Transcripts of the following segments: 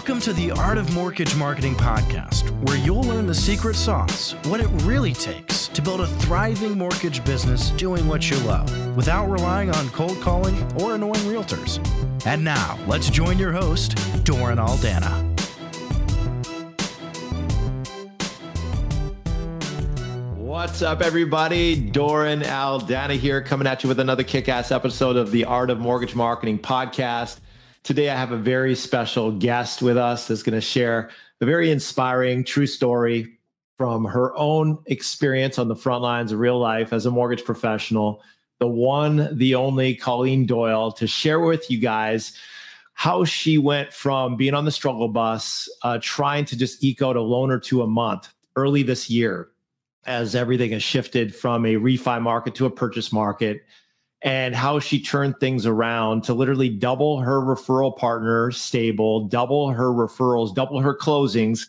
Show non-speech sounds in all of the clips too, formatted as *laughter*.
Welcome to the Art of Mortgage Marketing podcast, where you'll learn the secret sauce, what it really takes to build a thriving mortgage business doing what you love without relying on cold calling or annoying realtors. And now, let's join your host, Doran Aldana. What's up, everybody? Doran Aldana here, coming at you with another kick ass episode of the Art of Mortgage Marketing podcast. Today, I have a very special guest with us that's going to share a very inspiring, true story from her own experience on the front lines of real life as a mortgage professional. The one, the only Colleen Doyle to share with you guys how she went from being on the struggle bus, uh, trying to just eke out a loan or two a month early this year, as everything has shifted from a refi market to a purchase market and how she turned things around to literally double her referral partner stable, double her referrals, double her closings,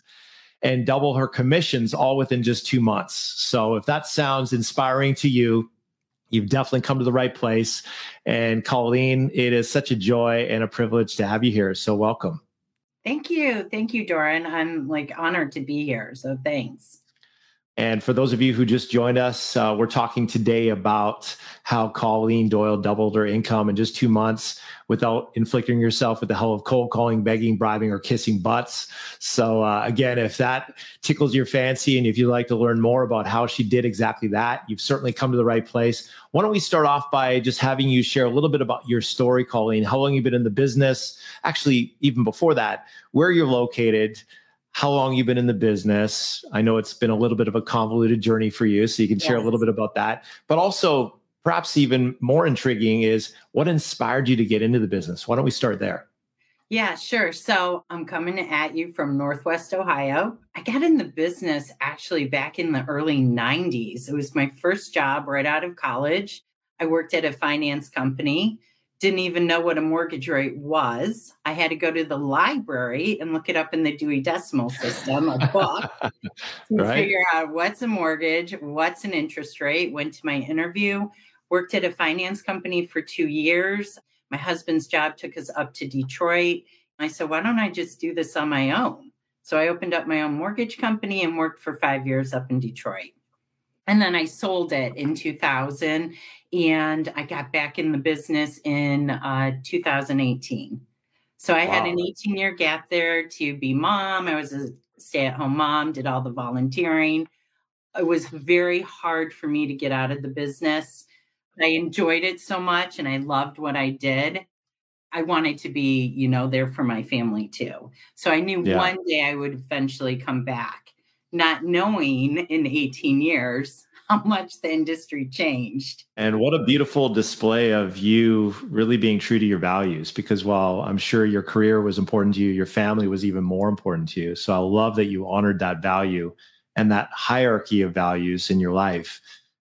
and double her commissions all within just two months. So if that sounds inspiring to you, you've definitely come to the right place. And Colleen, it is such a joy and a privilege to have you here. So welcome. Thank you. Thank you, Doran. I'm like honored to be here. So thanks. And for those of you who just joined us, uh, we're talking today about how Colleen Doyle doubled her income in just two months without inflicting yourself with the hell of cold calling, begging, bribing, or kissing butts. So, uh, again, if that tickles your fancy and if you'd like to learn more about how she did exactly that, you've certainly come to the right place. Why don't we start off by just having you share a little bit about your story, Colleen, how long you've been in the business, actually, even before that, where you're located how long you've been in the business. I know it's been a little bit of a convoluted journey for you, so you can share a little bit about that. But also, perhaps even more intriguing is what inspired you to get into the business? Why don't we start there? Yeah, sure. So I'm coming at you from Northwest Ohio. I got in the business actually back in the early 90s. It was my first job right out of college. I worked at a finance company didn't even know what a mortgage rate was. I had to go to the library and look it up in the Dewey Decimal System, a *laughs* book, to right. figure out what's a mortgage, what's an interest rate. Went to my interview, worked at a finance company for two years. My husband's job took us up to Detroit. I said, why don't I just do this on my own? So I opened up my own mortgage company and worked for five years up in Detroit. And then I sold it in 2000 and I got back in the business in uh, 2018. So I wow. had an 18 year gap there to be mom. I was a stay at home mom, did all the volunteering. It was very hard for me to get out of the business. I enjoyed it so much and I loved what I did. I wanted to be, you know, there for my family too. So I knew yeah. one day I would eventually come back, not knowing in 18 years *laughs* how much the industry changed. And what a beautiful display of you really being true to your values. Because while I'm sure your career was important to you, your family was even more important to you. So I love that you honored that value and that hierarchy of values in your life.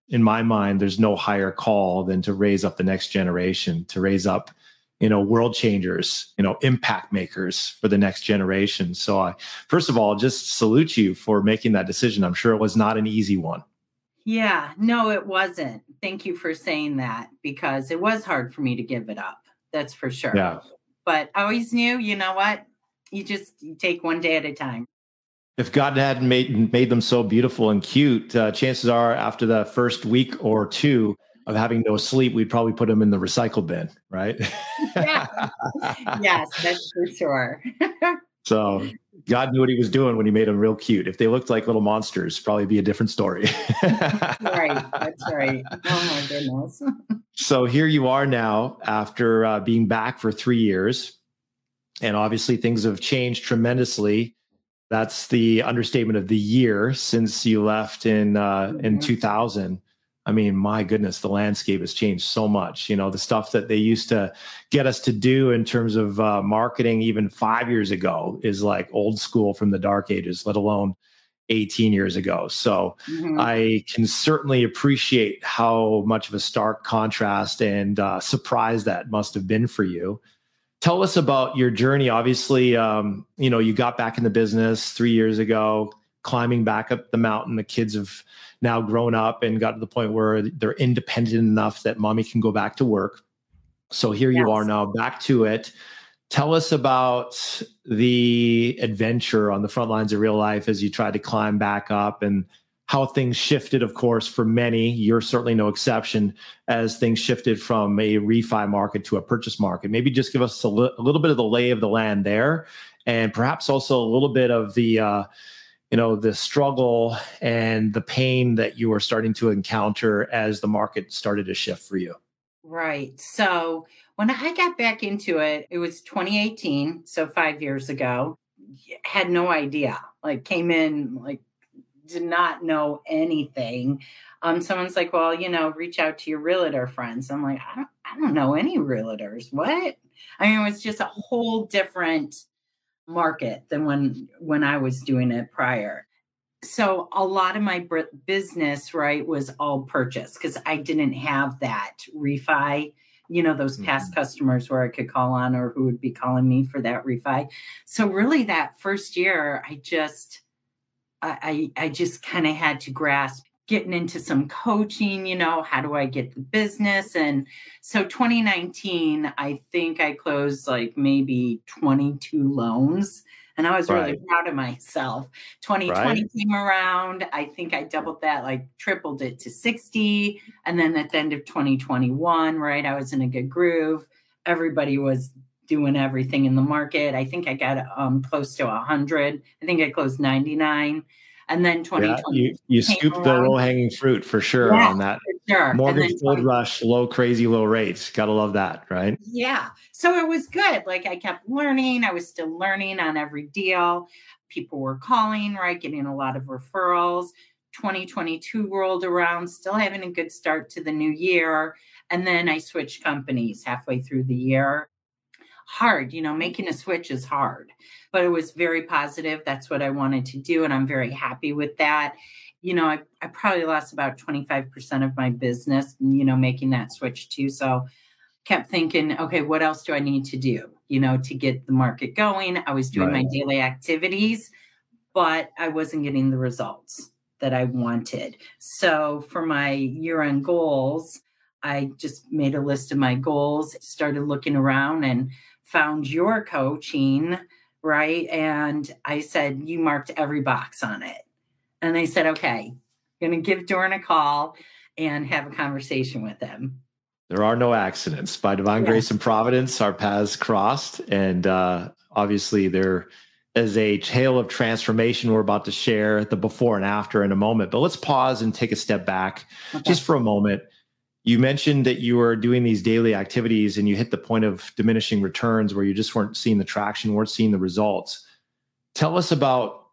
In my mind, there's no higher call than to raise up the next generation, to raise up you know world changers you know impact makers for the next generation so i first of all just salute you for making that decision i'm sure it was not an easy one yeah, no, it wasn't. Thank you for saying that because it was hard for me to give it up. That's for sure. Yeah. But I always knew, you know what? You just you take one day at a time. If God hadn't made made them so beautiful and cute, uh, chances are after the first week or two of having no sleep, we'd probably put them in the recycle bin, right? yeah. *laughs* yes, that's for sure. *laughs* so God knew what he was doing when he made them real cute. If they looked like little monsters, probably be a different story. right. That's right. Oh my goodness. *laughs* so here you are now after uh, being back for three years. And obviously things have changed tremendously. That's the understatement of the year since you left in uh, mm-hmm. in 2000. I mean, my goodness, the landscape has changed so much. You know, the stuff that they used to get us to do in terms of uh, marketing even five years ago is like old school from the dark ages, let alone 18 years ago. So mm-hmm. I can certainly appreciate how much of a stark contrast and uh, surprise that must have been for you. Tell us about your journey. Obviously, um, you know, you got back in the business three years ago, climbing back up the mountain. The kids have now grown up and got to the point where they're independent enough that mommy can go back to work. So here yes. you are now back to it. Tell us about the adventure on the front lines of real life as you tried to climb back up and how things shifted, of course, for many. You're certainly no exception as things shifted from a refi market to a purchase market. Maybe just give us a, li- a little bit of the lay of the land there and perhaps also a little bit of the. Uh, you know the struggle and the pain that you were starting to encounter as the market started to shift for you? Right. So when i got back into it it was 2018 so five years ago had no idea. Like came in like did not know anything. Um someone's like well you know reach out to your realtor friends. I'm like i don't, I don't know any realtors. What? I mean it was just a whole different market than when when I was doing it prior. So a lot of my business, right, was all purchase because I didn't have that refi, you know, those past mm-hmm. customers where I could call on or who would be calling me for that refi. So really that first year, I just I I just kind of had to grasp getting into some coaching, you know, how do I get the business? And so 2019, I think I closed like maybe 22 loans. And I was right. really proud of myself. 2020 right. came around. I think I doubled that, like tripled it to 60. And then at the end of 2021, right, I was in a good groove. Everybody was doing everything in the market. I think I got um, close to 100. I think I closed 99 and then 2020 yeah, you, you scooped the low hanging fruit for sure yeah, on that. sure. mortgage gold rush low crazy low rates. Gotta love that right? Yeah. So it was good. Like i kept learning. I was still learning on every deal. People were calling right? Getting a lot of referrals. 2022 rolled around. Still having a good start to the new year. And then i switched companies halfway through the year. Hard you know making a switch is hard but it was very positive. That's what I wanted to do. And I'm very happy with that. You know, I, I probably lost about 25% of my business, you know, making that switch too. So kept thinking, okay, what else do I need to do, you know, to get the market going? I was doing right. my daily activities, but I wasn't getting the results that I wanted. So for my year end goals, I just made a list of my goals, started looking around and found your coaching right? And I said, You marked every box on it. And they said, Okay, I'm going to give Doran a call and have a conversation with him. There are no accidents. By divine yeah. grace and providence, our paths crossed. And uh, obviously, there is a tale of transformation we're about to share the before and after in a moment. But let's pause and take a step back okay. just for a moment you mentioned that you were doing these daily activities and you hit the point of diminishing returns where you just weren't seeing the traction, weren't seeing the results. Tell us about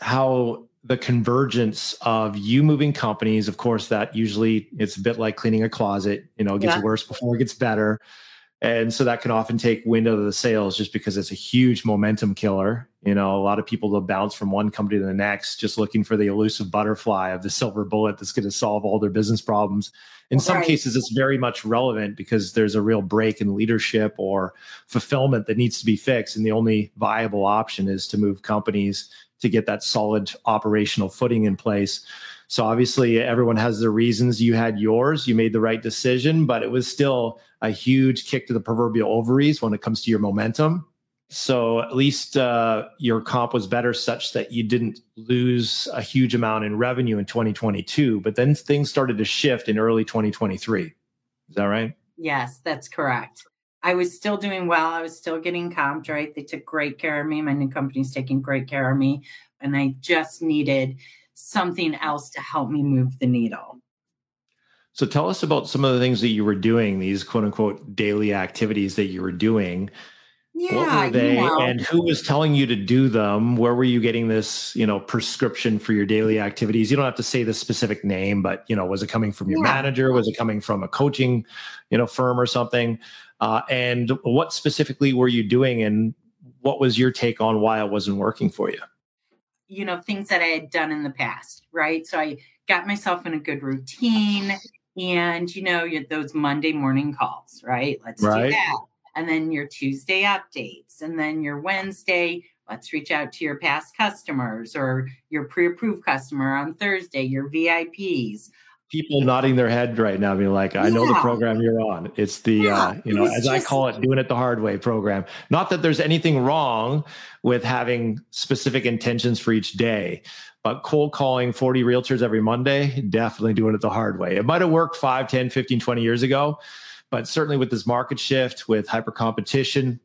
how the convergence of you moving companies, of course, that usually it's a bit like cleaning a closet, you know, it gets yeah. worse before it gets better. And so that can often take wind out of the sails just because it's a huge momentum killer. You know, a lot of people will bounce from one company to the next just looking for the elusive butterfly of the silver bullet that's going to solve all their business problems. In some right. cases, it's very much relevant because there's a real break in leadership or fulfillment that needs to be fixed. And the only viable option is to move companies to get that solid operational footing in place. So obviously, everyone has their reasons. You had yours, you made the right decision, but it was still a huge kick to the proverbial ovaries when it comes to your momentum. So at least uh, your comp was better, such that you didn't lose a huge amount in revenue in 2022. But then things started to shift in early 2023. Is that right? Yes, that's correct. I was still doing well. I was still getting comped, right? They took great care of me. My new company's taking great care of me. And I just needed something else to help me move the needle. So tell us about some of the things that you were doing, these quote unquote daily activities that you were doing. Yeah, what were they you know. and who was telling you to do them? Where were you getting this, you know, prescription for your daily activities? You don't have to say the specific name, but you know, was it coming from your yeah. manager? Was it coming from a coaching, you know, firm or something? Uh, and what specifically were you doing and what was your take on why it wasn't working for you? You know, things that I had done in the past, right? So I got myself in a good routine and you know those monday morning calls right let's right. do that and then your tuesday updates and then your wednesday let's reach out to your past customers or your pre-approved customer on thursday your vips people nodding their head right now, being like, "I know the program you're on." It's the yeah, uh, you know, as just, I call it, doing it the hard way program. Not that there's anything wrong with having specific intentions for each day, but cold calling 40 realtors every Monday, definitely doing it the hard way. It might have worked 5, 10, 15, 20 years ago, but certainly with this market shift, with hyper competition,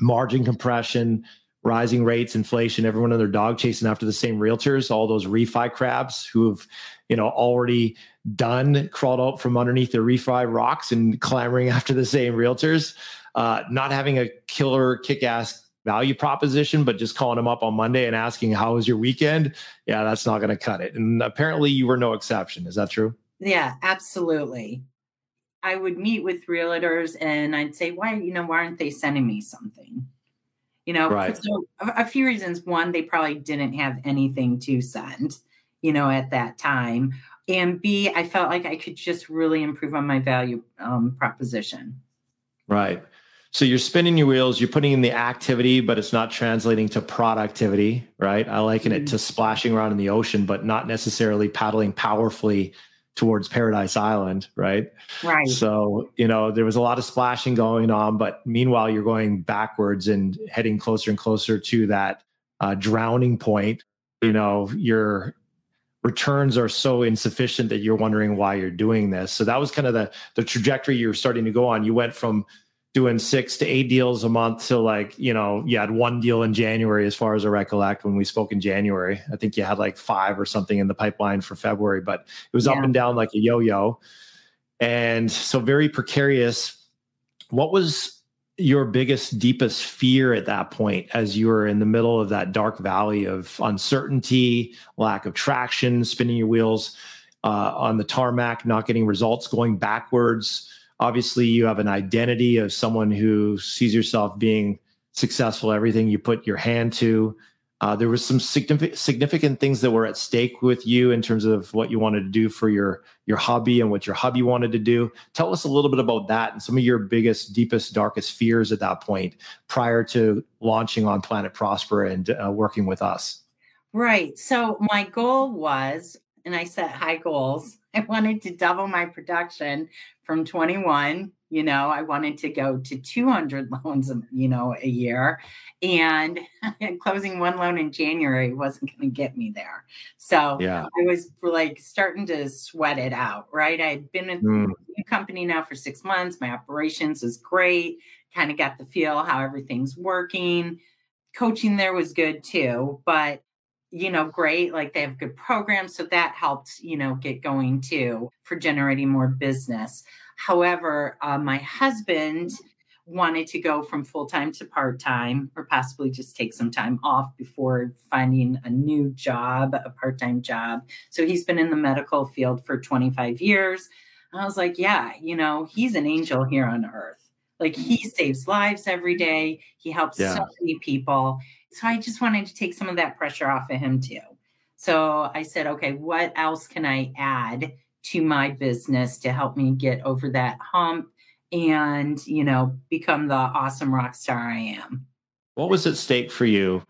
margin compression, rising rates, inflation, everyone and their dog chasing after the same realtors, all those refi crabs who have, you know, already done crawled out from underneath the refi rocks and clamoring *laughs* after the same realtors, uh, not having a killer kick-ass value proposition, but just calling them up on Monday and asking, how was your weekend? Yeah, that's not going to cut it. And apparently you were no exception. Is that true? Yeah, absolutely. I would meet with realtors and I'd say, why, you know, why aren't they sending me something? You know, right. so a, a few reasons. One, they probably didn't have anything to send, you know, at that time. And B, I felt like I could just really improve on my value um, proposition. Right. So you're spinning your wheels, you're putting in the activity, but it's not translating to productivity, right? I liken mm-hmm. it to splashing around in the ocean, but not necessarily paddling powerfully towards Paradise Island, right? Right. So, you know, there was a lot of splashing going on, but meanwhile, you're going backwards and heading closer and closer to that uh, drowning point. You know, your returns are so insufficient that you're wondering why you're doing this. So that was kind of the the trajectory you're starting to go on. You went from doing six to eight deals a month to like you know you had one deal in january as far as i recollect when we spoke in january i think you had like five or something in the pipeline for february but it was yeah. up and down like a yo-yo and so very precarious what was your biggest deepest fear at that point as you were in the middle of that dark valley of uncertainty lack of traction spinning your wheels uh, on the tarmac not getting results going backwards. Obviously you have an identity of someone who sees yourself being successful everything you put your hand to uh, there was some significant significant things that were at stake with you in terms of what you wanted to do for your your hobby and what your hobby wanted to do. Tell us a little bit about that and some of your biggest deepest darkest fears at that point prior to launching on planet prosper and uh, working with us. Right. So my goal was and i set high goals *laughs* i wanted to double my production from 21 you know i wanted to go to 200 *laughs* loans you know a year *laughs* and closing one loan in january wasn't going to get me there so yeah. i was like starting to sweat it out right i'd been in mm. the company now for six months my operations is great kind of got the feel how everything's working coaching there was good too but you know, great. Like they have good programs. So that helped, you know, get going too for generating more business. However, uh, my husband wanted to go from full time to part time or possibly just take some time off before finding a new job, a part time job. So he's been in the medical field for 25 years. I was like, yeah, you know, he's an angel here on earth. Like he saves lives every day. He helps yeah. so many people. So I just wanted to take some of that pressure off of him too. So I said, okay, what else can I add to my business to help me get over that hump and, you know, become the awesome rock star I am? What was at stake for you?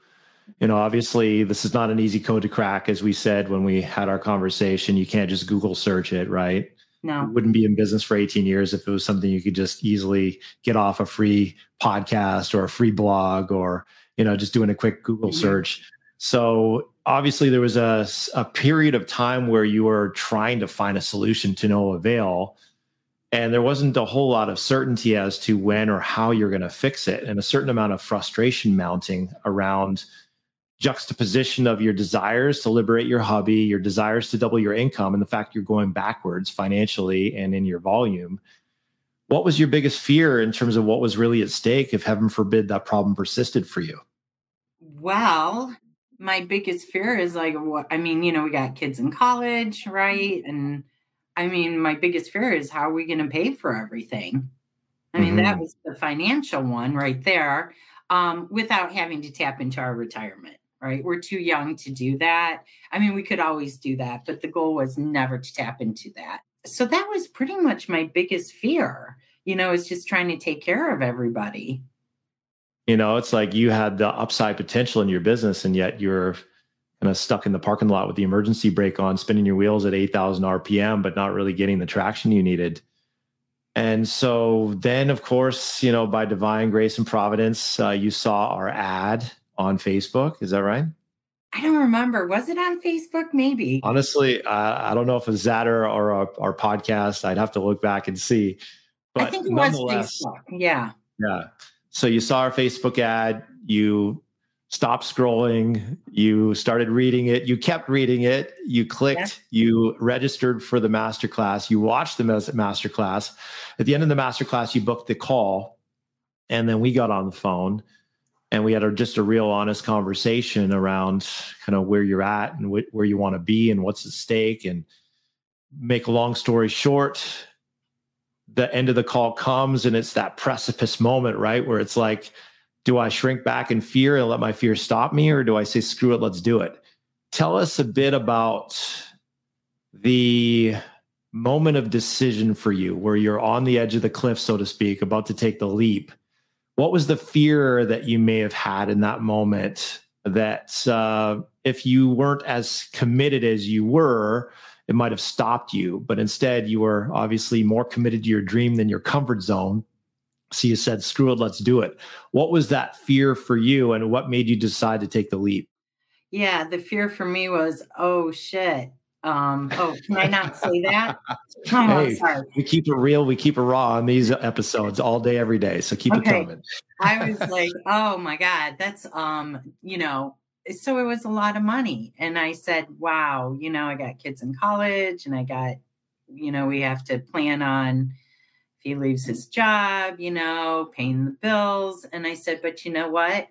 You know, obviously, this is not an easy code to crack, as we said when we had our conversation. You can't just Google search it, right? No. You wouldn't be in business for 18 years if it was something you could just easily get off a free podcast or a free blog or you know, just doing a quick Google mm-hmm. search. So obviously there was a, a period of time where you were trying to find a solution to no avail. And there wasn't a whole lot of certainty as to when or how you're going to fix it, and a certain amount of frustration mounting around juxtaposition of your desires to liberate your hobby, your desires to double your income, and the fact you're going backwards financially and in your volume. What was your biggest fear in terms of what was really at stake if heaven forbid that problem persisted for you? Well, my biggest fear is like what I mean, you know, we got kids in college, right? And I mean, my biggest fear is how are we going to pay for everything? I mean, mm-hmm. that was the financial one right there, um, without having to tap into our retirement, right? We're too young to do that. I mean, we could always do that, but the goal was never to tap into that. So that was pretty much my biggest fear, you know, is just trying to take care of everybody. You know, it's like you had the upside potential in your business, and yet you're kind of stuck in the parking lot with the emergency brake on, spinning your wheels at 8,000 RPM, but not really getting the traction you needed. And so then, of course, you know, by divine grace and providence, uh, you saw our ad on Facebook. Is that right? I don't remember. Was it on Facebook? Maybe. Honestly, uh, I don't know if it's that or, or our, our, podcast. I'd have to look back and see. But I think it was Facebook. Yeah. Yeah. So you saw our Facebook ad. You stopped scrolling. You started reading it. You kept reading it. You clicked. Yeah. You registered for the masterclass. You watched the masterclass. At the end of the masterclass, you booked the call, and then we got on the phone and we had a, just a real honest conversation around kind of where you're at and wh- where you want to be and what's at stake and make a long story short the end of the call comes and it's that precipice moment right where it's like do i shrink back in fear and let my fear stop me or do i say screw it let's do it. Tell us a bit about the moment of decision for you where you're on the edge of the cliff so to speak about to take the leap. What was the fear that you may have had in that moment that uh, if you weren't as committed as you were it might have stopped you but instead you were obviously more committed to your dream than your comfort zone so you said screw it let's do it what was that fear for you and what made you decide to take the leap yeah the fear for me was oh shit um, oh, can I not say that? *laughs* Oh, hey, sorry. We keep it real. We keep it raw on these episodes all day, every day. So keep okay. it coming. I was like, oh my God, that's, um, you know, so it was a lot of money. And I said, wow, you know, I got kids in college and I got, you know, we have to plan on if he leaves his job, you know, paying the bills. And I said, but you know what?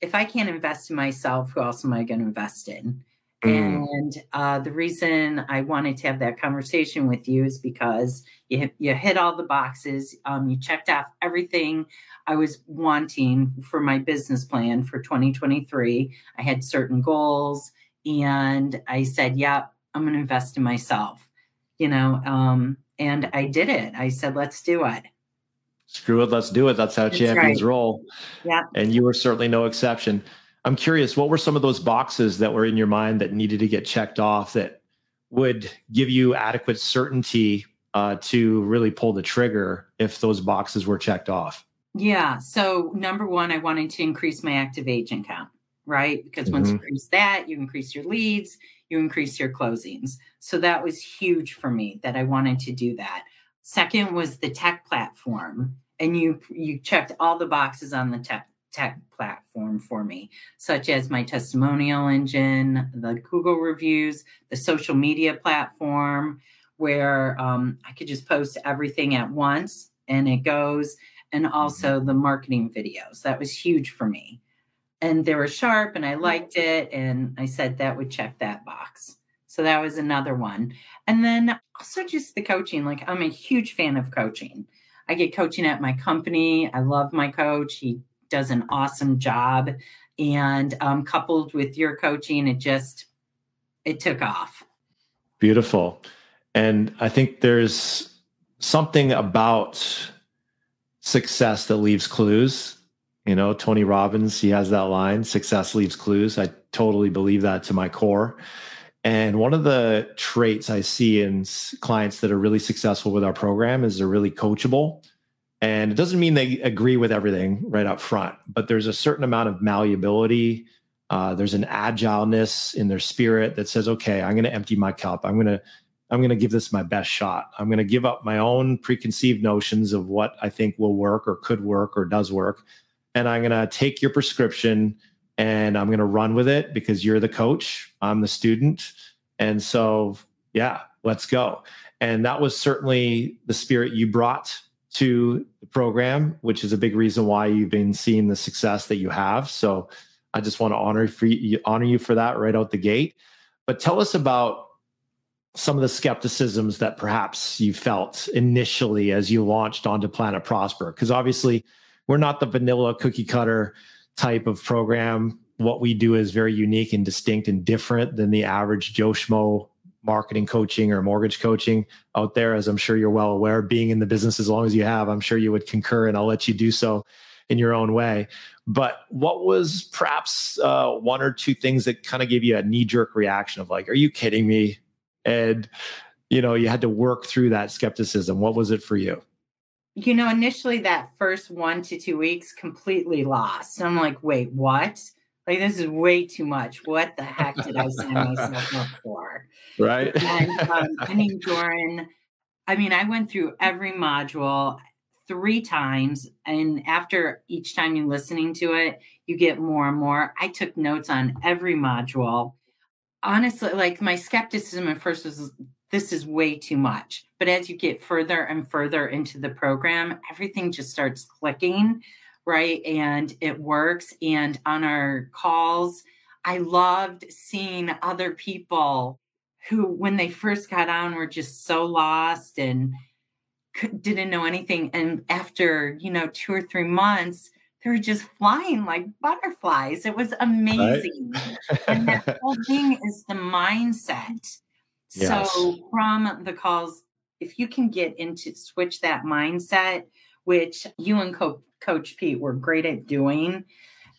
If I can't invest in myself, who else am I going to invest in? Mm. And uh, the reason I wanted to have that conversation with you is because you hit, you hit all the boxes. Um, you checked off everything I was wanting for my business plan for 2023. I had certain goals, and I said, "Yep, I'm going to invest in myself." You know, um, and I did it. I said, "Let's do it." Screw it, let's do it. That's how That's champions right. roll. Yeah, and you were certainly no exception. I'm curious, what were some of those boxes that were in your mind that needed to get checked off that would give you adequate certainty uh, to really pull the trigger if those boxes were checked off? Yeah. So, number one, I wanted to increase my active agent count, right? Because mm-hmm. once you increase that, you increase your leads, you increase your closings. So, that was huge for me that I wanted to do that. Second was the tech platform. And you you checked all the boxes on the tech tech platform for me, such as my testimonial engine, the Google reviews, the social media platform, where um, I could just post everything at once and it goes, and also mm-hmm. the marketing videos. That was huge for me. And they were sharp and I liked it. And I said that would check that box. So that was another one. And then also just the coaching. Like I'm a huge fan of coaching. I get coaching at my company. I love my coach. He does an awesome job. And um, coupled with your coaching, it just it took off. Beautiful. And I think there's something about success that leaves clues. You know, Tony Robbins, he has that line success leaves clues. I totally believe that to my core. And one of the traits I see in clients that are really successful with our program is they're really coachable. And it doesn't mean they agree with everything right up front, but there's a certain amount of malleability. Uh, there's an agileness in their spirit that says, okay, I'm going to empty my cup. I'm going to, I'm going to give this my best shot. I'm going to give up my own preconceived notions of what I think will work or could work or does work. And I'm going to take your prescription and I'm going to run with it because you're the coach. I'm the student. And so, yeah, let's go. And that was certainly the spirit you brought to the program, which is a big reason why you've been seeing the success that you have. So I just want to honor for you, honor you for that right out the gate. But tell us about some of the skepticisms that perhaps you felt initially as you launched onto Planet Prosper, because obviously we're not the vanilla cookie cutter type of program. What we do is very unique and distinct and different than the average Joe Schmo marketing coaching or mortgage coaching out there, as I'm sure you're well aware, being in the business as long as you have, I'm sure you would concur and I'll let you do so in your own way. But what was perhaps uh, one or two things that kind of gave you a knee jerk reaction of like, are you kidding me? And, you know, you had to work through that skepticism. What was it for you? You know, initially that first one to two weeks completely lost. I'm like, wait, what? Like this is way too much. What the heck did I sign myself up *laughs* for? Right. And um, *laughs* I mean, Doran, I mean, I went through every module three times, and after each time you're listening to it, you get more and more. I took notes on every module. Honestly, like my skepticism at first was this is way too much. But as you get further and further into the program, everything just starts clicking right? And it works. And on our calls, I loved seeing other people who, when they first got on, were just so lost and didn't know anything. And after, you know, two or three months, they were just flying like butterflies. It was amazing. Right? and that *laughs* whole thing is the mindset. Yes. So, from the calls, if you can get into switch that mindset, which you and Co- Coach Pete were great at doing,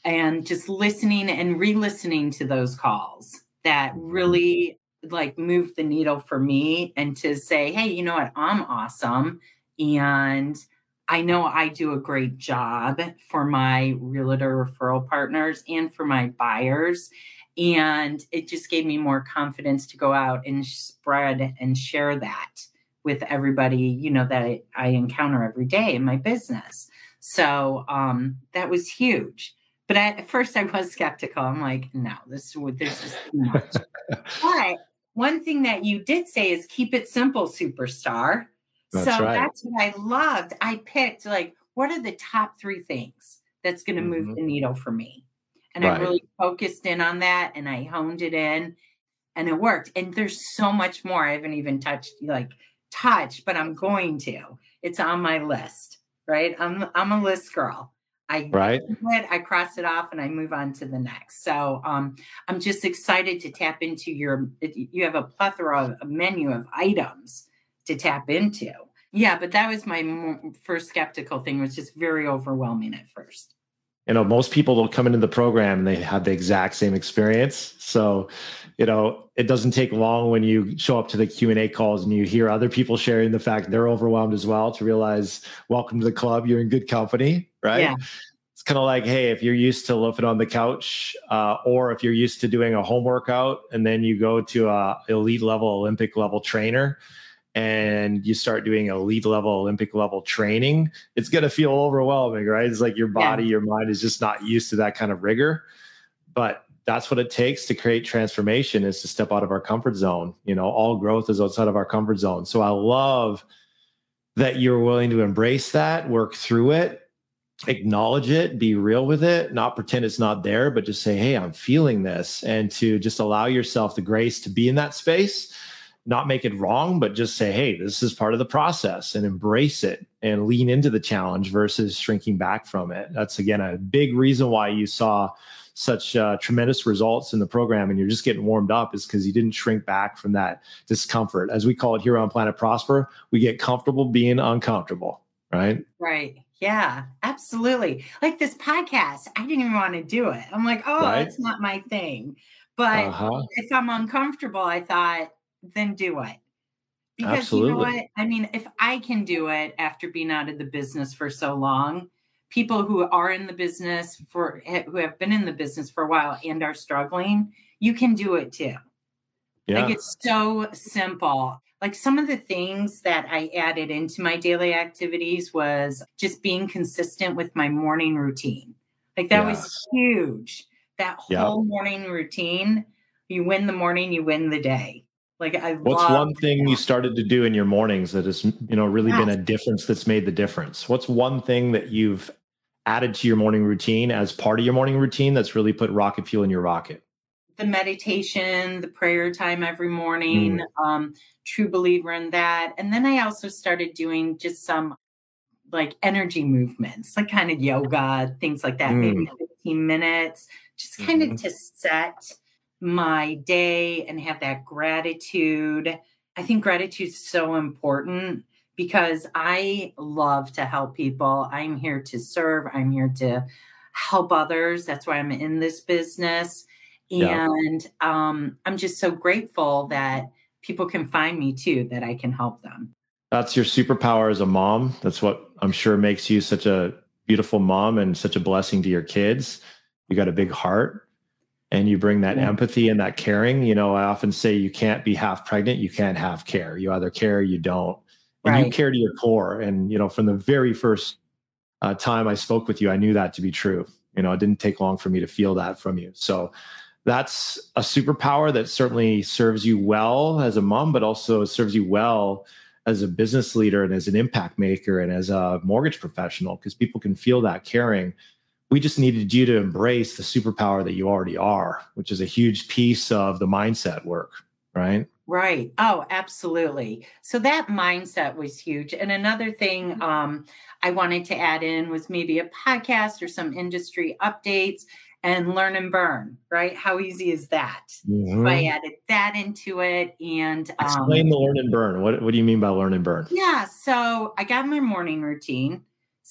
and just listening and re-listening to those calls that mm-hmm. really like moved the needle for me and to say, hey, you know what, I'm awesome. And I know I do a great job for my realtor referral partners and for my buyers. And it just gave me more confidence to go out and spread and share that with everybody, you know, that I, I encounter every day in my business. So um, that was huge. But I, at first, I was skeptical. I'm like, no, this, would this is too much. *laughs* but one thing that you did say is keep it simple, superstar. That's so right. that's what I loved. I picked like, what are the top three things that's going to mm-hmm. move the needle for me? And right. I really focused in on that and I honed it in and it worked. And there's so much more I haven't even touched, like touch, but I'm going to. It's on my list, right? I'm I'm a list girl. I right. It, I cross it off and I move on to the next. So um, I'm just excited to tap into your. You have a plethora of a menu of items to tap into. Yeah, but that was my first skeptical thing. Was just very overwhelming at first you know most people will come into the program and they have the exact same experience. So you know it doesn't take long when you show up to the q&a calls and you hear other people sharing the fact they're overwhelmed as well to realize welcome to the club. You're in good company right? Yeah. it's kind of like hey if you're used to loafing on the couch uh, or if you're used to doing a home workout and then you go to a elite level olympic level trainer and you start doing elite level olympic level training it's going to feel overwhelming right? It's like your body yeah. your mind is just not used to that kind of rigor. But that's what it takes to create transformation is to step out of our comfort zone you know? All growth is outside of our comfort zone. So i love that you're willing to embrace that work through it acknowledge it be real with it not pretend it's not there but just say hey i'm feeling this. And to just allow yourself the grace to be in that space not make it wrong, but just say, hey, this is part of the process and embrace it and lean into the challenge versus shrinking back from it. That's again a big reason why you saw such uh, tremendous results in the program and you're just getting warmed up is because you didn't shrink back from that discomfort. As we call it here on Planet Prosper, we get comfortable being uncomfortable, right? Right. Yeah, absolutely. Like this podcast, I didn't even want to do it. I'm like, oh, right? that's not my thing. But uh-huh. if I'm uncomfortable, I thought, then do it. Because Absolutely. you know what? I mean, if I can do it after being out of the business for so long, people who are in the business for who have been in the business for a while and are struggling, you can do it too. Yeah. Like it's so simple. Like some of the things that I added into my daily activities was just being consistent with my morning routine. Like that yes. was huge. That whole morning routine, you win the morning, you win the day. Like I What's one thing you started to do in your mornings that has, you know, really been a difference that's made the difference? What's one thing that you've added to your morning routine as part of your morning routine that's really put rocket fuel in your rocket? The meditation, the prayer time every morning, mm. um, true believer in that. And then I also started doing just some like energy movements, like kind of yoga, things like that, mm. maybe 15 minutes, just kind mm-hmm. of to set my day and have that gratitude. I think gratitude is so important because I love to help people. I'm here to serve. I'm here to help others. That's why I'm in this business. And yeah. um, I'm just so grateful that people can find me too, that I can help them. That's your superpower as a mom. That's what I'm sure makes you such a beautiful mom and such a blessing to your kids. You got a big heart and you bring that yeah. empathy and that caring. You know, I often say you can't be half pregnant, you can't have care. You either care or you don't. And right. you care to your core. And, you know, from the very first uh, time I spoke with you, I knew that to be true. You know, it didn't take long for me to feel that from you. So that's a superpower that certainly serves you well as a mom, but also serves you well as a business leader and as an impact maker and as a mortgage professional because people can feel that caring. We just needed you to embrace the superpower that you already are, which is a huge piece of the mindset work, right? Right. Oh, absolutely. So that mindset was huge. And another thing mm-hmm. um, I wanted to add in was maybe a podcast or some industry updates and learn and burn, right? How easy is that? Mm-hmm. So I added that into it and um, explain the learn and burn. What what do you mean by learn and burn? Yeah, so I got my morning routine.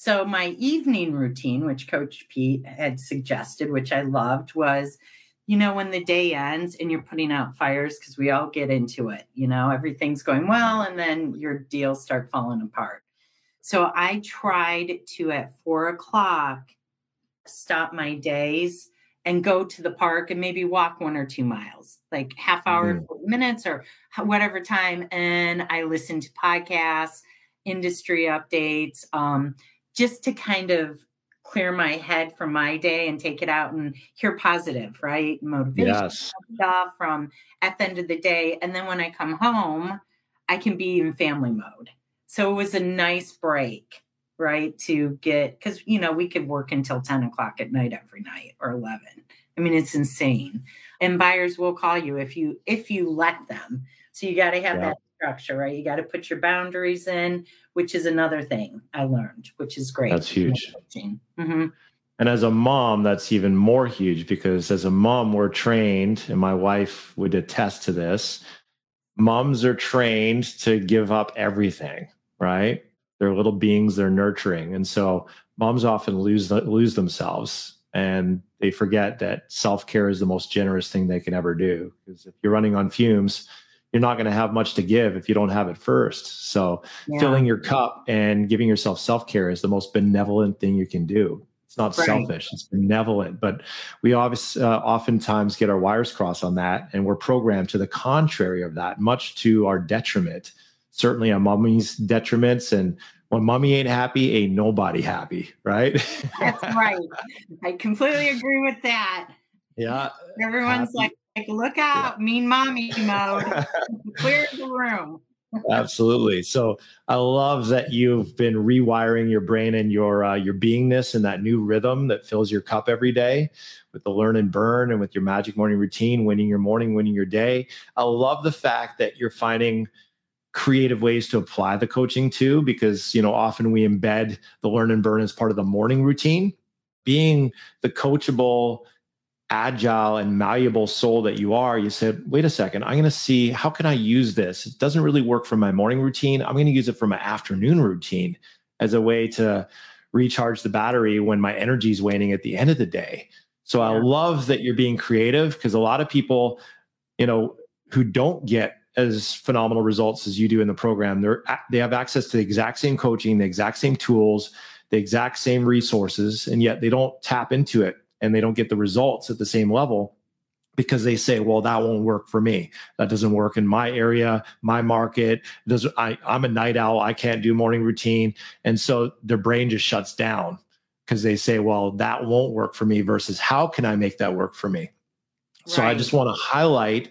So my evening routine, which Coach Pete had suggested, which I loved, was you know when the day ends and you're putting out fires because we all get into it. You know everything's going well, and then your deals start falling apart. So I tried to at four o'clock stop my days and go to the park and maybe walk one or two miles, like half hour, mm-hmm. minutes, or whatever time. And I listen to podcasts, industry updates, um, just to kind of clear my head from my day and take it out and hear positive, right? Motivation yes. stuff from at the end of the day. And then when I come home, I can be in family mode. So it was a nice break right? To get, because, you know, we could work until 10 o'clock at night every night or 11. I mean, it's insane. And buyers will call you if you, if you let them. So you got to have yeah. that structure, right? You got to put your boundaries in, which is another thing I learned, which is great. That's huge. Mm-hmm. And as a mom, that's even more huge because as a mom, we're trained, and my wife would attest to this. Moms are trained to give up everything, right? they're little beings they're nurturing and so moms often lose lose themselves and they forget that self-care is the most generous thing they can ever do because if you're running on fumes you're not going to have much to give if you don't have it first so yeah. filling your cup and giving yourself self-care is the most benevolent thing you can do it's not right. selfish it's benevolent but we obviously uh, oftentimes get our wires crossed on that and we're programmed to the contrary of that much to our detriment certainly a mommy's detriments. And when mommy ain't happy, ain't nobody happy, right? That's right. I completely agree with that. *laughs* Yeah. Everyone's happy. like, like, look out, yeah. mean mommy mode. *laughs* Clear the room. Absolutely. So I love that you've been rewiring your brain and your uh, your beingness and that new rhythm that fills your cup every day with the learn and burn and with your magic morning routine, winning your morning, winning your day. I love the fact that you're finding creative ways to apply the coaching to because you know often we embed the learn and burn as part of the morning routine being the coachable agile and malleable soul that you are you said wait a second i'm going to see how can i use this it doesn't really work for my morning routine i'm going to use it for my afternoon routine as a way to recharge the battery when my energy is waning at the end of the day so yeah. i love that you're being creative because a lot of people you know who don't get as phenomenal results as you do in the program. They're they have access to the exact same coaching, the exact same tools, the exact same resources, and yet they don't tap into it and they don't get the results at the same level because they say, "Well, that won't work for me. That doesn't work in my area, my market. Does I, I'm a night owl. I can't do morning routine," and so their brain just shuts down because they say, "Well, that won't work for me." Versus, how can I make that work for me? Right. So I just want to highlight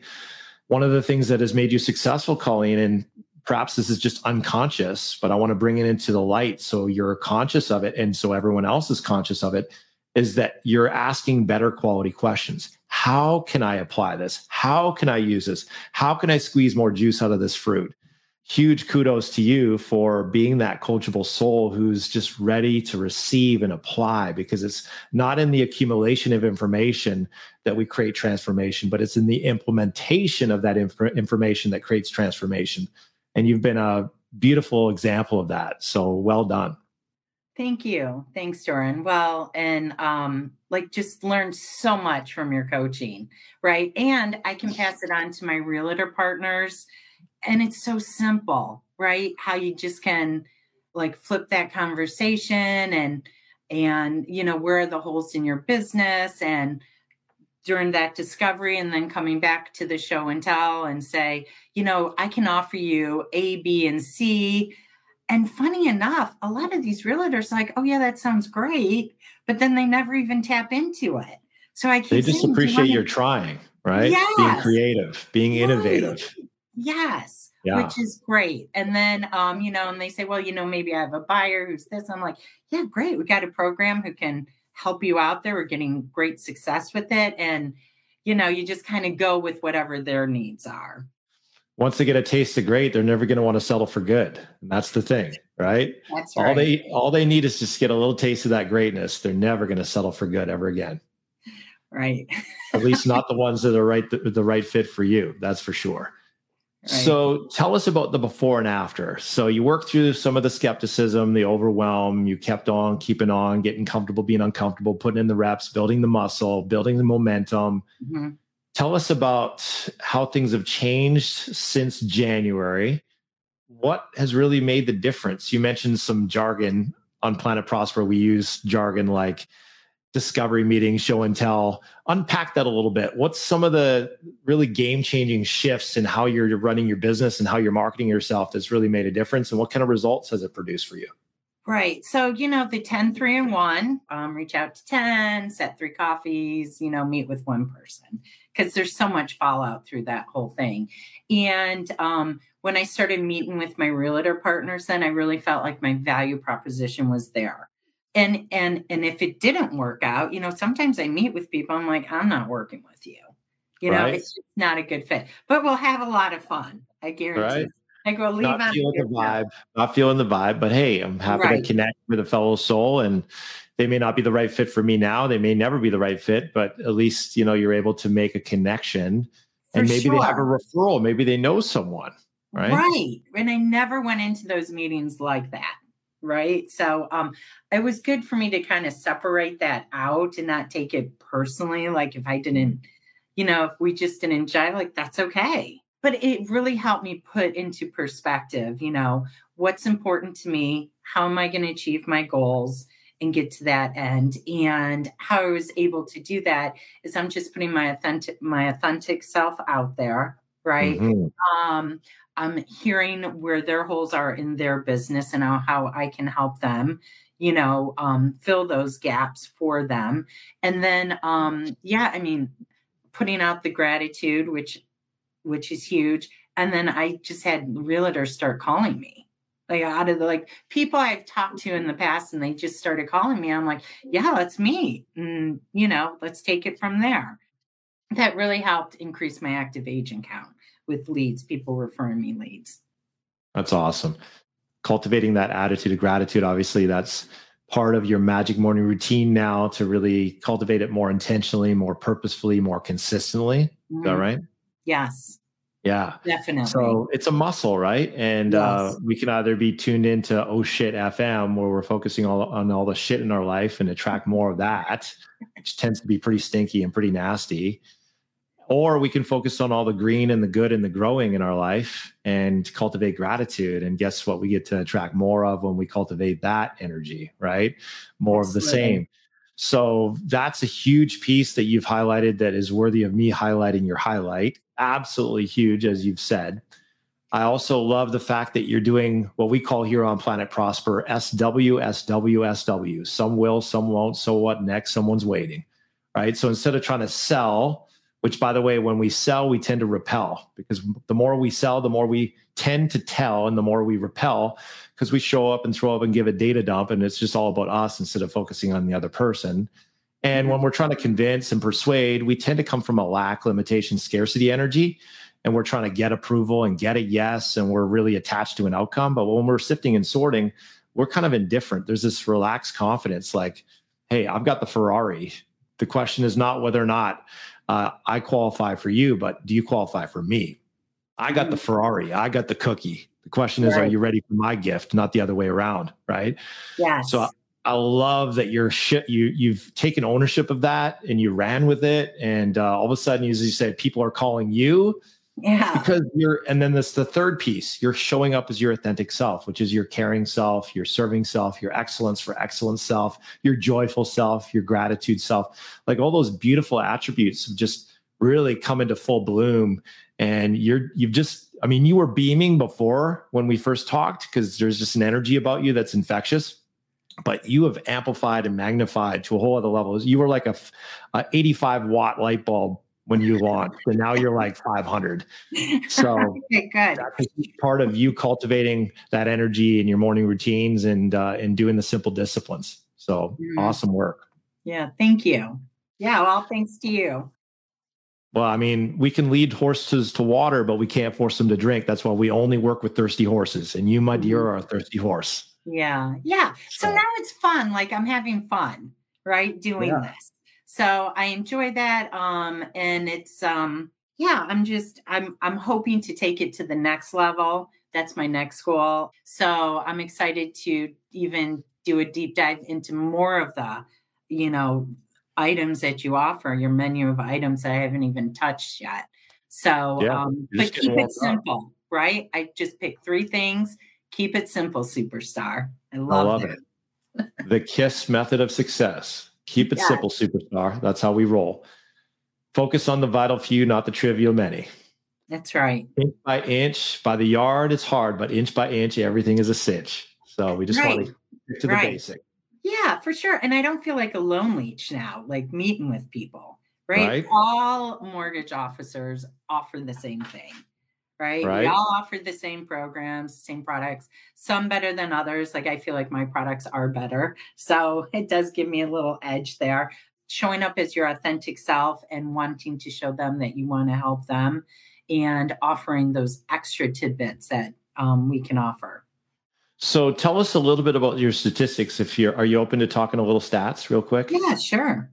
one of the things that has made you successful, Colleen, and perhaps this is just unconscious, but I want to bring it into the light so you're conscious of it and so everyone else is conscious of it, is that you're asking better quality questions. How can I apply this? How can I use this? How can I squeeze more juice out of this fruit? huge kudos to you for being that coachable soul who's just ready to receive and apply because it's not in the accumulation of information that we create transformation, but it's in the implementation of that inf- information that creates transformation. And you've been a beautiful example of that. So well done. Thank you. Thanks, Doran. Well, and um, like just learned so much from your coaching, right? And I can pass it on to my realtor partners. And it's so simple, right? How you just can like flip that conversation and and you know where are the holes in your business and during that discovery and then coming back to the show and tell and say you know i can offer you a b and c and funny enough, a lot of these realtors like, oh yeah, that sounds great, but then they never even tap into it. So I they just appreciate you are trying, right? Yes. Being creative, being right. innovative. Yes. Yeah. Which is great. And then um, you know, and they say, well, you know, maybe I have a buyer who's this. I'm like, yeah, great. We got a program who can help you out there. We're getting great success with it. And you know, you just kind of go with whatever their needs are once they get a taste of great, they're never going to want to settle for good. And that's the thing, right? That's right. All they all they need is just get a little taste of that greatness. They're never going to settle for good ever again. Right. At least not the ones that are right the, the right fit for you. That's for sure. Right. So tell us about the before and after. So you worked through some of the skepticism, the overwhelm, you kept on keeping on, getting comfortable, being uncomfortable, putting in the reps, building the muscle, building the momentum. Mm-hmm Tell us about how things have changed since January. What has really made the difference? You mentioned some jargon on Planet Prosper. We use jargon like discovery meeting, show and tell. Unpack that a little bit. What's some of the really game changing shifts in how you're running your business and how you're marketing yourself that's really made a difference? And what kind of results has it produced for you? Right. So, you know, the 10, 3, and 1, um, reach out to 10, set three coffees, you know, meet with one person because there's so much fallout through that whole thing. And um, when I started meeting with my realtor partners, then I really felt like my value proposition was there. And and and if it didn't work out, you know, sometimes I meet with people, I'm like, I'm not working with you. You know, right. it's just not a good fit. But we'll have a lot of fun. I guarantee. Right. I go leave not feeling the vibe, not feeling the vibe, but hey, I'm happy right. to connect with a fellow soul and they may not be the right fit for me now. They may never be the right fit, but at least, you know, you're able to make a connection for and maybe sure. they have a referral. Maybe they know someone. Right. Right. And I never went into those meetings like that. Right. So um it was good for me to kind of separate that out and not take it personally. Like if I didn't, you know, if we just didn't jive, like that's okay but it really helped me put into perspective, you know, what's important to me, how am I going to achieve my goals and get to that end. And how I was able to do that is I'm just putting my authentic my authentic self out there, right? Mm-hmm. Um, I'm hearing where their holes are in their business and how, how I can help them, you know, um, fill those gaps for them. And then, um, yeah, I mean, putting out the gratitude, which which is huge. And then I just had realtors start calling me. Like out of the like people I've talked to in the past and they just started calling me. I'm like, yeah, that's me. And you know, let's take it from there. That really helped increase my active agent count with leads, people referring me leads. That's awesome. Cultivating that attitude of gratitude, obviously, that's part of your magic morning routine now to really cultivate it more intentionally, more purposefully, more consistently. Mm-hmm. Is that mm-hmm. right? Yes. Yeah. Definitely. So it's a muscle, right? And uh, yes. uh, we can either be tuned into oh shit FM where we're focusing all, on all the shit in our life and attract more of that, which tends to be pretty stinky and pretty nasty. Or we can focus on all the green and the good and the growing in our life and cultivate gratitude. And guess what? We get to attract more of when we cultivate that energy, right? More Absolutely. of the same. So that's a huge piece that you've highlighted that is worthy of me highlighting your highlight. Absolutely huge, as you've said. I also love the fact that you're doing what we call here on Planet Prosper SW, SW, SW. Some will, some won't. So what next? Someone's waiting, right? So instead of trying to sell, which by the way, when we sell, we tend to repel because the more we sell, the more we tend to tell and the more we repel because we show up and throw up and give a data dump and it's just all about us instead of focusing on the other person. And when we're trying to convince and persuade, we tend to come from a lack, limitation, scarcity energy. And we're trying to get approval and get a yes. And we're really attached to an outcome. But when we're sifting and sorting, we're kind of indifferent. There's this relaxed confidence like, hey, I've got the Ferrari. The question is not whether or not uh, I qualify for you, but do you qualify for me? I got the mm-hmm. Ferrari. I got the cookie. The question is, right. are you ready for my gift? Not the other way around, right? Yeah. So I love that you're shit. You you've taken ownership of that and you ran with it, and uh, all of a sudden, as you said, people are calling you. Yeah. Because you're, and then this the third piece. You're showing up as your authentic self, which is your caring self, your serving self, your excellence for excellence self, your joyful self, your gratitude self. Like all those beautiful attributes have just really come into full bloom. And you're you've just, I mean, you were beaming before when we first talked because there's just an energy about you that's infectious but you have amplified and magnified to a whole other level. You were like a, a 85 watt light bulb when you *laughs* launched, and now you're like 500. So *laughs* okay, good. that's part of you cultivating that energy in your morning routines and uh, and doing the simple disciplines. So mm-hmm. awesome work. Yeah, thank you. Yeah, well, thanks to you. Well, I mean, we can lead horses to water, but we can't force them to drink. That's why we only work with thirsty horses. And you, my dear, mm-hmm. are a thirsty horse. Yeah. Yeah. So, so now it's fun. Like I'm having fun, right? Doing yeah. this. So I enjoy that. Um, and it's um, yeah, I'm just I'm I'm hoping to take it to the next level. That's my next goal. So I'm excited to even do a deep dive into more of the, you know, items that you offer, your menu of items that I haven't even touched yet. So yeah, um, but keep it simple, up. right? I just pick three things Keep it simple, superstar. I love, I love it. it. the KISS method of success. Keep it yes. simple, superstar. That's how we roll. Focus on the vital few, not the trivial many. That's right. Inch by inch, by the yard, it's hard, but inch by inch, everything is a cinch. So we just right. want to get to the basic. Yeah, for sure. And I don't feel like a lone leech now, like meeting with people, right? right? All mortgage officers offer the same thing right? right? We all offer the same programs, same products, some better than others. Like I feel like my products are better. So it does give me a little edge there. Showing up as your authentic self and wanting to show them that you want to help them and offering those extra tidbits that um, we can offer. So tell us a little bit about your statistics. If you're, are you open to talking a little stats real quick? Yeah, sure.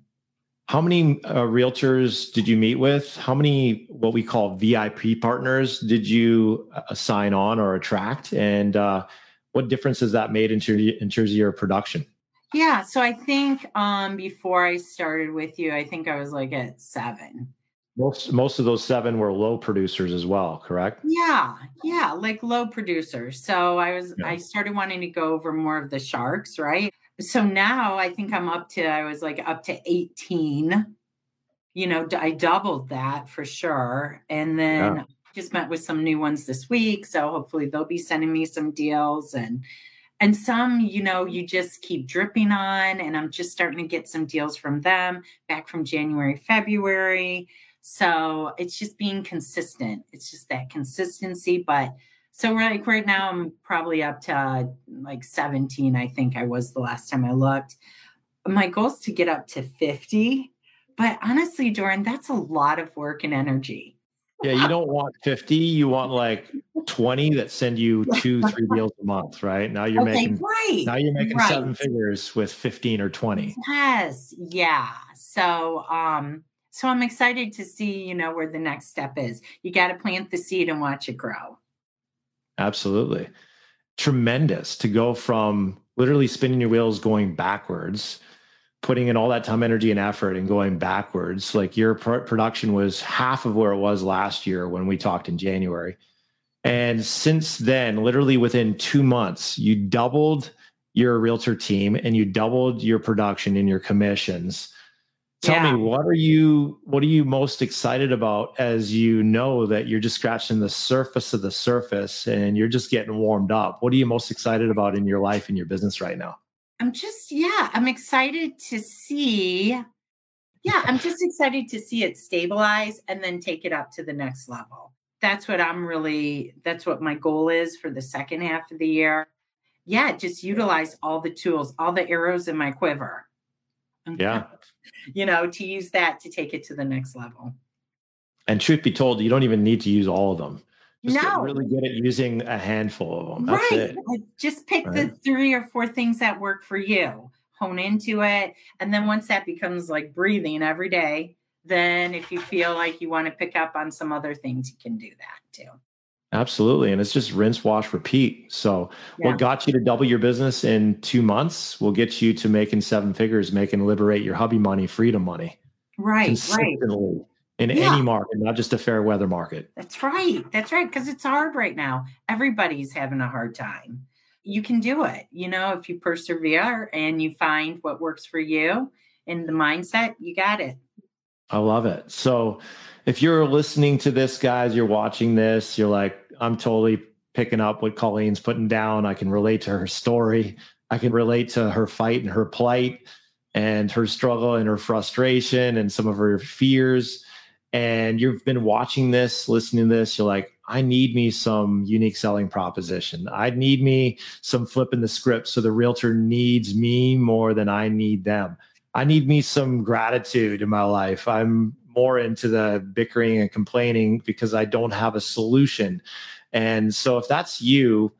How many uh, realtors did you meet with? How many what we call VIP partners did you uh, sign on or attract? And uh, what difference has that made in, in terms of your production? Yeah, so I think um, before I started with you, I think I was like at seven. Most most of those seven were low producers as well, correct? Yeah, yeah, like low producers. So I was yeah. I started wanting to go over more of the sharks, right? So now I think I'm up to, I was like up to 18. You know, I doubled that for sure. And then yeah. just met with some new ones this week. So hopefully they'll be sending me some deals and, and some, you know, you just keep dripping on. And I'm just starting to get some deals from them back from January, February. So it's just being consistent. It's just that consistency. But so like right now, I'm probably up to uh, like 17. I think I was the last time I looked. My goal is to get up to 50. But honestly, Doran, that's a lot of work and energy. Yeah, you don't want 50. You want like 20 that send you two, three deals a month, right? Now you're okay, making right. now you're making right. seven figures with 15 or 20. Yes. Yeah. So um, so I'm excited to see, you know, where the next step is. You got to plant the seed and watch it grow. Absolutely. Tremendous to go from literally spinning your wheels going backwards, putting in all that time, energy, and effort and going backwards. Like your pr- production was half of where it was last year when we talked in January. And since then, literally within two months, you doubled your realtor team and you doubled your production and your commissions Tell yeah. me what are you what are you most excited about as you know that you're just scratching the surface of the surface and you're just getting warmed up. What are you most excited about in your life and your business right now? I'm just yeah, I'm excited to see yeah, I'm just excited to see it stabilize and then take it up to the next level. That's what I'm really that's what my goal is for the second half of the year. Yeah, just utilize all the tools, all the arrows in my quiver yeah. You know, to use that to take it to the next level. And truth be told, you don't even need to use all of them. Just no. really good at using a handful of them. That's right. It. Just pick right. the three or four things that work for you. Hone into it. And then once that becomes like breathing every day, then if you feel like you want to pick up on some other things, you can do that too. Absolutely. And it's just rinse, wash, repeat. So, yeah. what got you to double your business in two months will get you to making seven figures, making liberate your hubby money, freedom money. Right. Right. in yeah. any market, not just a fair weather market. That's right. That's right. Because it's hard right now. Everybody's having a hard time. You can do it. You know, if you persevere and you find what works for you and the mindset, you got it. I love it. So, if you're listening to this, guys, you're watching this, you're like, I'm totally picking up what Colleen's putting down. I can relate to her story. I can relate to her fight and her plight and her struggle and her frustration and some of her fears. And you've been watching this, listening to this, you're like, I need me some unique selling proposition. I need me some flipping the script so the realtor needs me more than I need them. I need me some gratitude in my life. I'm more into the bickering and complaining because I don't have a solution. And so if that's you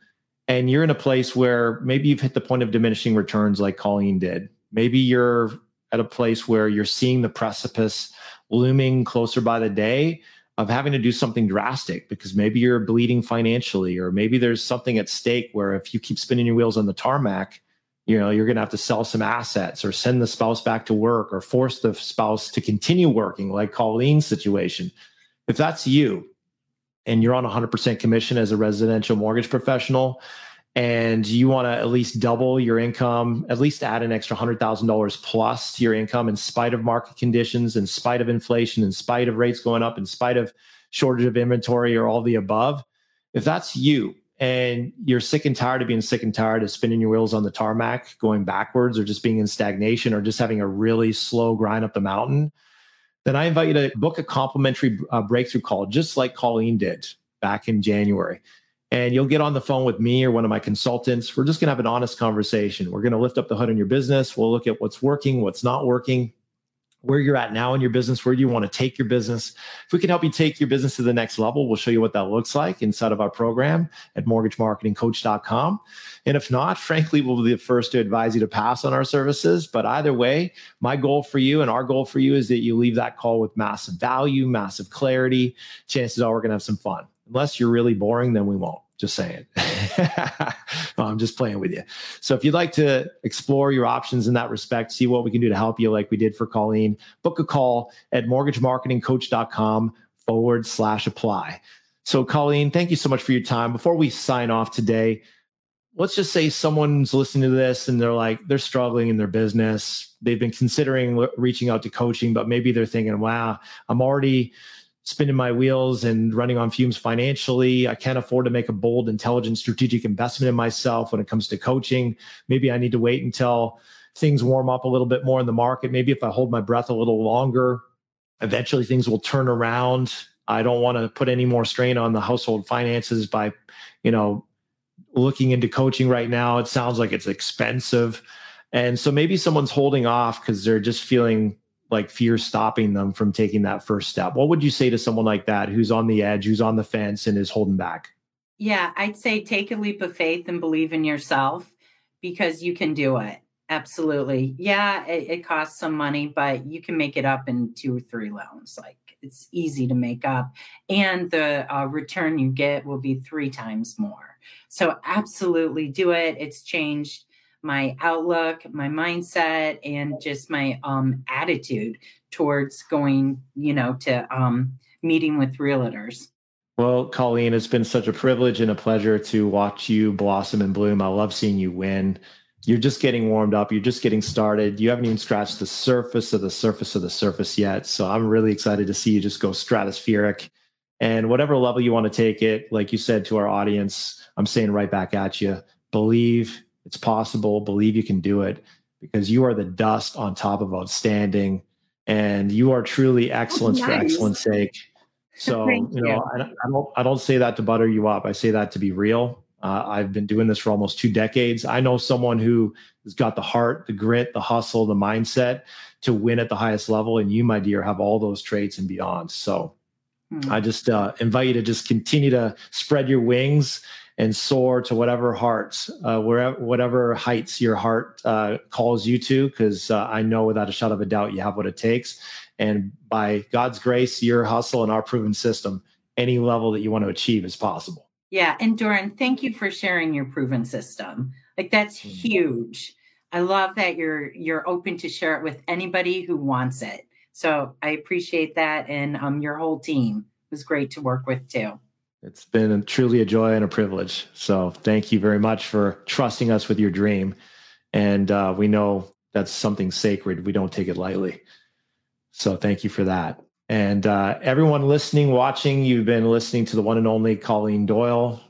and you're in a place where maybe you've hit the point of diminishing returns like Colleen did, maybe you're at a place where you're seeing the precipice looming closer by the day of having to do something drastic because maybe you're bleeding financially or maybe there's something at stake where if you keep spinning your wheels on the tarmac you know you're going to have to sell some assets or send the spouse back to work or force the spouse to continue working like colleen's situation. If that's you and you're on 100% commission as a residential mortgage professional and you want to at least double your income at least add an extra $100000 plus to your income in spite of market conditions in spite of inflation in spite of rates going up in spite of shortage of inventory or all the above if that's you and you're sick and tired of being sick and tired of spinning your wheels on the tarmac, going backwards, or just being in stagnation, or just having a really slow grind up the mountain, then I invite you to book a complimentary uh, breakthrough call, just like Colleen did back in January. And you'll get on the phone with me or one of my consultants. We're just going to have an honest conversation. We're going to lift up the hood on your business. We'll look at what's working, what's not working, where you're at now in your business, where do you want to take your business. If we can help you take your business to the next level, we'll show you what that looks like inside of our program at mortgagemarketingcoach.com. And if not, frankly, we'll be the first to advise you to pass on our services. But either way, my goal for you and our goal for you is that you leave that call with massive value, massive clarity. Chances are we're going to have some fun. Unless you're really boring, then we won't. Just saying. *laughs* no, I'm just playing with you. So if you'd like to explore your options in that respect, see what we can do to help you, like we did for Colleen, book a call at mortgagemarketingcoach.com forward slash apply. So, Colleen, thank you so much for your time. Before we sign off today, let's just say someone's listening to this and they're like, they're struggling in their business. They've been considering reaching out to coaching, but maybe they're thinking, wow, I'm already spinning my wheels and running on fumes financially. I can't afford to make a bold, intelligent, strategic investment in myself when it comes to coaching. Maybe I need to wait until things warm up a little bit more in the market. Maybe if I hold my breath a little longer, eventually things will turn around. I don't want to put any more strain on the household finances by, you know, looking into coaching right now. It sounds like it's expensive. And so maybe someone's holding off because they're just feeling like fear stopping them from taking that first step. What would you say to someone like that who's on the edge, who's on the fence and is holding back? Yeah, I'd say take a leap of faith and believe in yourself because you can do it. Absolutely. Yeah, it, it costs some money, but you can make it up in two or three loans. Like it's easy to make up. And the uh, return you get will be three times more. So absolutely do it. It's changed my outlook, my mindset, and just my um, attitude towards going, you know, to um, meeting with realtors. Well, Colleen, it's been such a privilege and a pleasure to watch you blossom and bloom. I love seeing you win. You're just getting warmed up. You're just getting started. You haven't even scratched the surface of the surface of the surface yet. So I'm really excited to see you just go stratospheric. And whatever level you want to take it, like you said to our audience, I'm saying right back at you believe, it's possible. Believe you can do it because you are the dust on top of outstanding and you are truly excellence nice. for excellence sake. So, *laughs* you know, you. I, I, don't, I don't say that to butter you up. I say that to be real. Uh, I've been doing this for almost two decades. I know someone who has got the heart, the grit, the hustle, the mindset to win at the highest level. And you, my dear, have all those traits and beyond. So hmm. I just uh, invite you to just continue to spread your wings and soar to whatever hearts, uh, wherever, whatever heights your heart uh, calls you to, because uh, I know without a shadow of a doubt you have what it takes. And by God's grace, your hustle and our proven system, any level that you want to achieve is possible. Yeah. And Doran, thank you for sharing your proven system. Like that's mm-hmm. huge. I love that you're you're open to share it with anybody who wants it. So I appreciate that. And um, your whole team was great to work with too. It's been truly a joy and a privilege. So thank you very much for trusting us with your dream. And uh, we know that's something sacred. We don't take it lightly. So thank you for that. And uh, everyone listening, watching, you've been listening to the one and only Colleen Doyle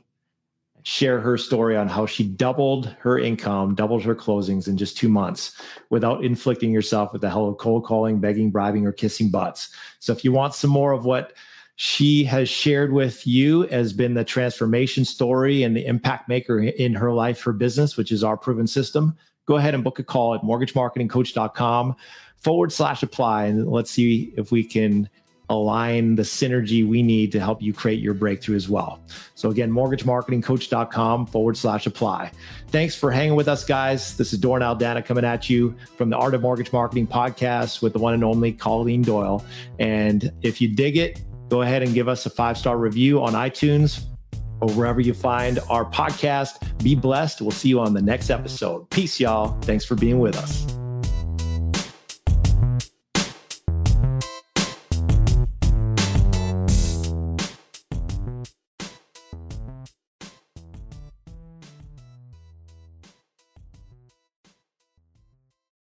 share her story on how she doubled her income, doubled her closings in just two months without inflicting yourself with the hell of cold calling, begging, bribing, or kissing butts. So if you want some more of what she has shared with you has been the transformation story and the impact maker in her life, her business, which is our proven system. Go ahead and book a call at mortgagemarketingcoach.com forward slash apply. And let's see if we can align the synergy we need to help you create your breakthrough as well. So again, mortgagemarketingcoach.com forward slash apply. Thanks for hanging with us, guys. This is Doran Aldana coming at you from the Art of Mortgage Marketing podcast with the one and only Colleen Doyle. And if you dig it, go ahead and give us a five star review on iTunes or wherever you find our podcast. Be blessed. We'll see you on the next episode. Peace, y'all. Thanks for being with us.